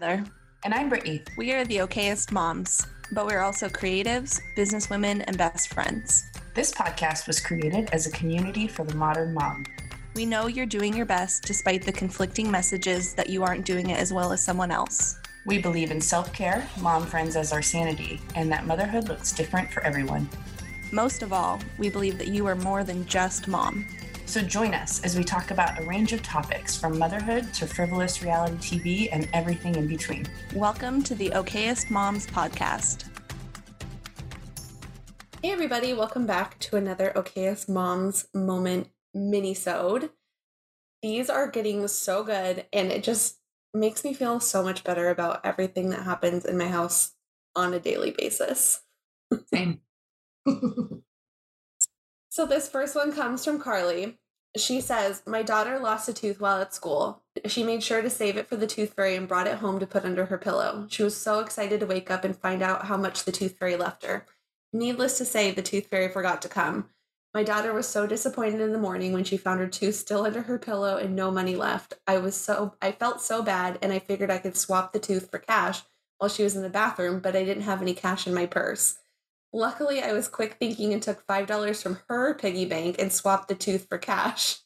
Heather. And I'm Brittany. We are the okayest moms, but we're also creatives, businesswomen, and best friends. This podcast was created as a community for the modern mom. We know you're doing your best despite the conflicting messages that you aren't doing it as well as someone else. We believe in self care, mom friends as our sanity, and that motherhood looks different for everyone. Most of all, we believe that you are more than just mom. So join us as we talk about a range of topics from motherhood to frivolous reality TV and everything in between. Welcome to the Okayest Moms podcast. Hey everybody, welcome back to another Okayest Moms Moment mini-sode. These are getting so good and it just makes me feel so much better about everything that happens in my house on a daily basis. Same. so this first one comes from Carly. She says, My daughter lost a tooth while at school. She made sure to save it for the tooth fairy and brought it home to put under her pillow. She was so excited to wake up and find out how much the tooth fairy left her. Needless to say, the tooth fairy forgot to come. My daughter was so disappointed in the morning when she found her tooth still under her pillow and no money left. I was so I felt so bad and I figured I could swap the tooth for cash while she was in the bathroom, but I didn't have any cash in my purse. Luckily, I was quick thinking and took $5 from her piggy bank and swapped the tooth for cash.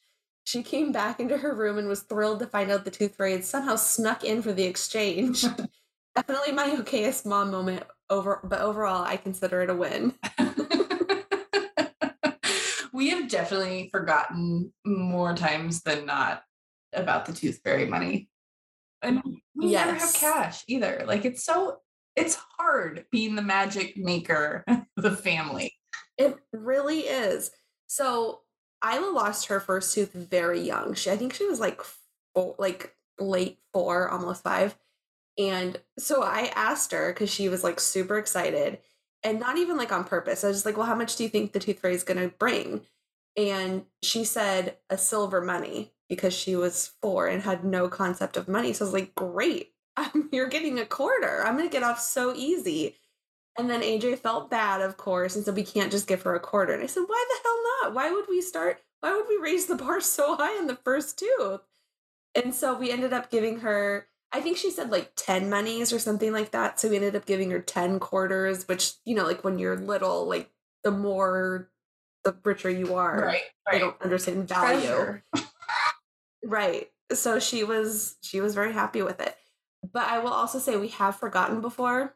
She came back into her room and was thrilled to find out the tooth fairy had somehow snuck in for the exchange. Definitely my okayest mom moment over but overall I consider it a win. we have definitely forgotten more times than not about the tooth fairy money. And we yes. never have cash either. Like it's so it's hard being the magic maker of the family. It really is. So Isla lost her first tooth very young. She I think she was like four, like late four, almost five. And so I asked her because she was like super excited and not even like on purpose. I was just like, well, how much do you think the tooth fairy is going to bring? And she said a silver money because she was four and had no concept of money. So I was like, great, you're getting a quarter. I'm going to get off so easy. And then AJ felt bad, of course, and said, we can't just give her a quarter. And I said, why the hell not? Why would we start? Why would we raise the bar so high on the first tooth? And so we ended up giving her I think she said like 10 monies or something like that. So we ended up giving her 10 quarters, which, you know, like when you're little, like the more, the richer you are. Right. right. I don't understand value. right. So she was, she was very happy with it. But I will also say we have forgotten before.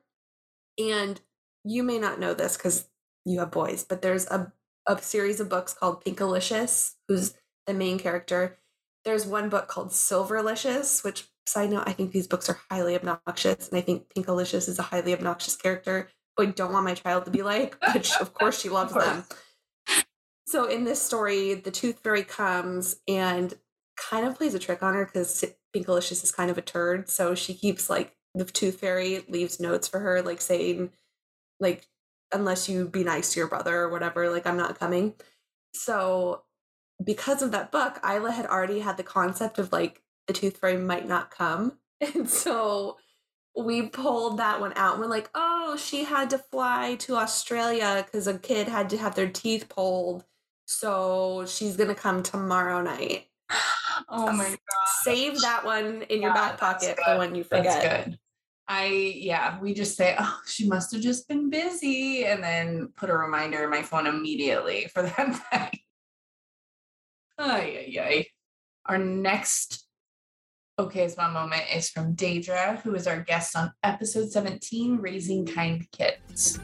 And you may not know this because you have boys, but there's a, a series of books called Pinkalicious, who's the main character. There's one book called Silverlicious, which side note, I think these books are highly obnoxious, and I think Pinkalicious is a highly obnoxious character who I don't want my child to be like, which of course she loves them. So in this story, the tooth fairy comes and kind of plays a trick on her because Pinkalicious is kind of a turd. So she keeps like the tooth fairy leaves notes for her, like saying, like, unless you be nice to your brother or whatever, like I'm not coming. So because of that book, Isla had already had the concept of like the tooth fairy might not come. And so we pulled that one out. We're like, oh, she had to fly to Australia because a kid had to have their teeth pulled. So she's going to come tomorrow night. Oh my God. Save that one in yeah, your back pocket for when you forget. That's good. I, yeah, we just say, oh, she must have just been busy and then put a reminder in my phone immediately for that night. Ay, ay, ay. Our next Okay, so my moment is from Daedra, who is our guest on episode 17, Raising Kind Kids.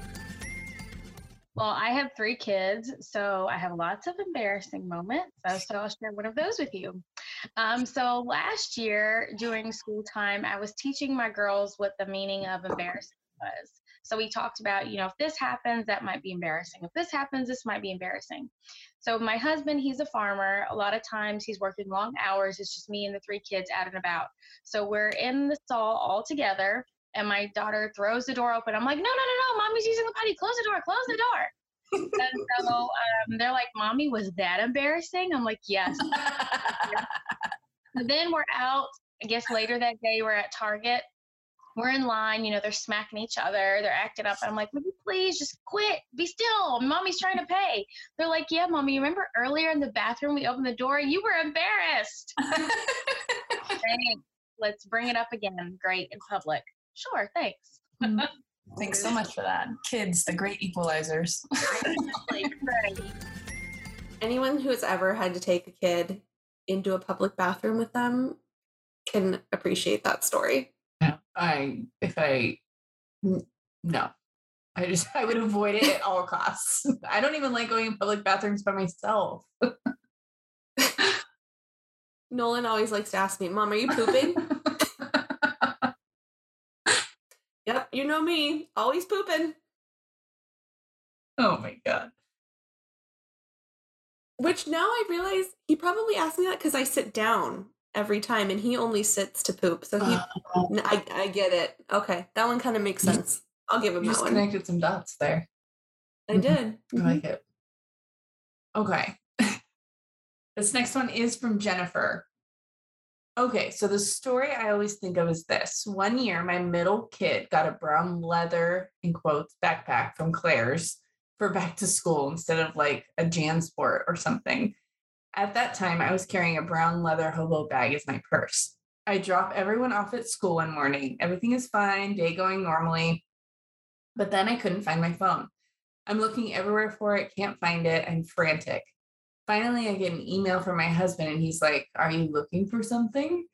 Well, I have three kids, so I have lots of embarrassing moments. So I'll share one of those with you. Um, so last year during school time, I was teaching my girls what the meaning of embarrassing was. So we talked about, you know, if this happens, that might be embarrassing. If this happens, this might be embarrassing. So my husband, he's a farmer. A lot of times he's working long hours. It's just me and the three kids out and about. So we're in the stall all together, and my daughter throws the door open. I'm like, no, no, no, no, mommy's using the potty. Close the door. Close the door. and so um, they're like, "Mommy, was that embarrassing?" I'm like, "Yes." then we're out. I guess later that day we're at Target we're in line, you know, they're smacking each other, they're acting up. I'm like, would you please just quit? Be still. Mommy's trying to pay. They're like, yeah, mommy, remember earlier in the bathroom we opened the door? You were embarrassed. let's bring it up again. Great in public. Sure, thanks. Mm-hmm. Thanks so much for that. Kids, the great equalizers. Anyone who has ever had to take a kid into a public bathroom with them can appreciate that story. Yeah, I if I no, I just I would avoid it at all costs. I don't even like going in public bathrooms by myself. Nolan always likes to ask me, "Mom, are you pooping?" yep, you know me, always pooping. Oh my god. Which now I realize he probably asked me that because I sit down every time and he only sits to poop. So he, uh, I, I get it. Okay, that one kind of makes sense. I'll give him you that just connected some dots there. I did. I like mm-hmm. it. Okay. this next one is from Jennifer. Okay, so the story I always think of is this. One year, my middle kid got a brown leather, in quotes, backpack from Claire's for back to school instead of like a JanSport or something. At that time, I was carrying a brown leather hobo bag as my purse. I drop everyone off at school one morning. Everything is fine, day going normally. But then I couldn't find my phone. I'm looking everywhere for it, can't find it. I'm frantic. Finally, I get an email from my husband, and he's like, Are you looking for something?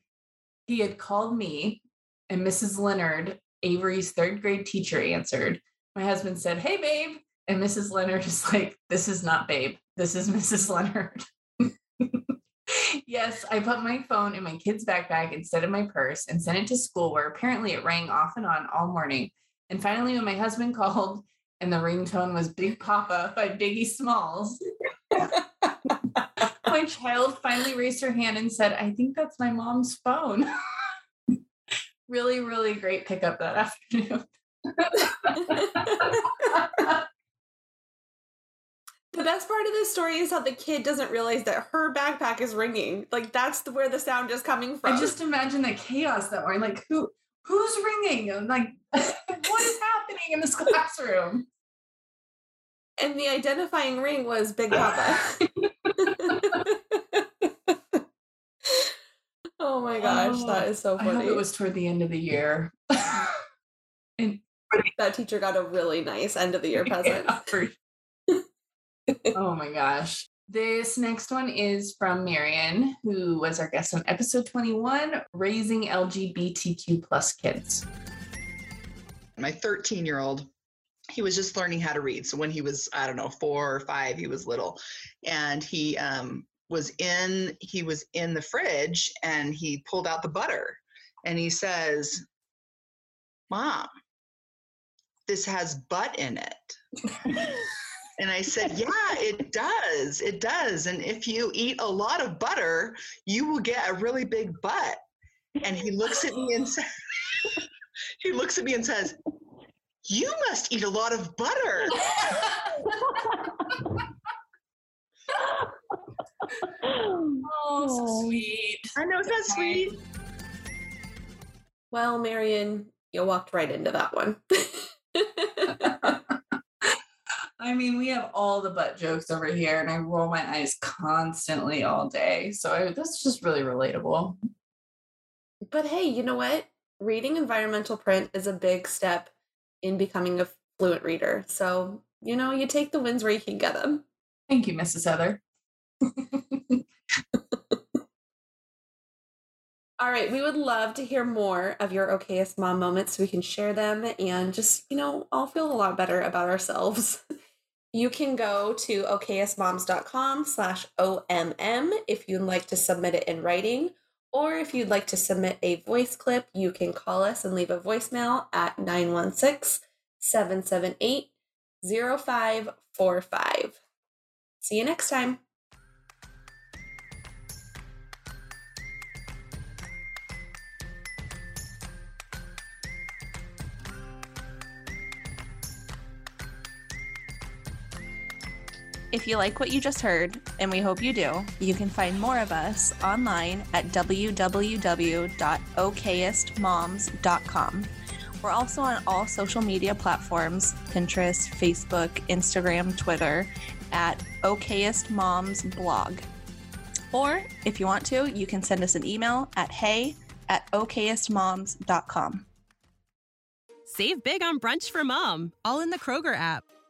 He had called me, and Mrs. Leonard, Avery's third grade teacher, answered. My husband said, Hey, babe. And Mrs. Leonard is like, This is not babe. This is Mrs. Leonard. yes, I put my phone in my kid's backpack instead of my purse and sent it to school where apparently it rang off and on all morning. And finally, when my husband called and the ringtone was Big Poppa by Biggie Smalls, my child finally raised her hand and said, I think that's my mom's phone. really, really great pickup that afternoon. The best part of this story is how the kid doesn't realize that her backpack is ringing. Like that's the, where the sound is coming from. I just imagine the chaos that morning. Like who who's ringing? And like what is happening in this classroom? And the identifying ring was Big Poppa. oh my gosh, oh, that is so funny. I hope it was toward the end of the year. and that teacher got a really nice end of the year present. Yeah, for oh my gosh. This next one is from Marion, who was our guest on episode 21 Raising LGBTQ plus kids. My 13 year old, he was just learning how to read. So when he was, I don't know, four or five, he was little. And he um, was in he was in the fridge and he pulled out the butter and he says, Mom, this has butt in it. And I said, Yeah, it does. It does. And if you eat a lot of butter, you will get a really big butt. And he looks at me and says, He looks at me and says, You must eat a lot of butter. oh, so oh. sweet. I know, that's sweet? Well, Marion, you walked right into that one. I mean, we have all the butt jokes over here, and I roll my eyes constantly all day. So I, that's just really relatable. But hey, you know what? Reading environmental print is a big step in becoming a fluent reader. So, you know, you take the wins where you can get them. Thank you, Mrs. Heather. All right, we would love to hear more of your okayest mom moments so we can share them and just, you know, all feel a lot better about ourselves. You can go to okayestmoms.com slash OMM if you'd like to submit it in writing, or if you'd like to submit a voice clip, you can call us and leave a voicemail at 916 778 0545. See you next time. If you like what you just heard, and we hope you do, you can find more of us online at www.okayestmoms.com. We're also on all social media platforms Pinterest, Facebook, Instagram, Twitter at Okayest Moms Blog. Or if you want to, you can send us an email at hey at okayestmoms.com. Save big on brunch for mom, all in the Kroger app.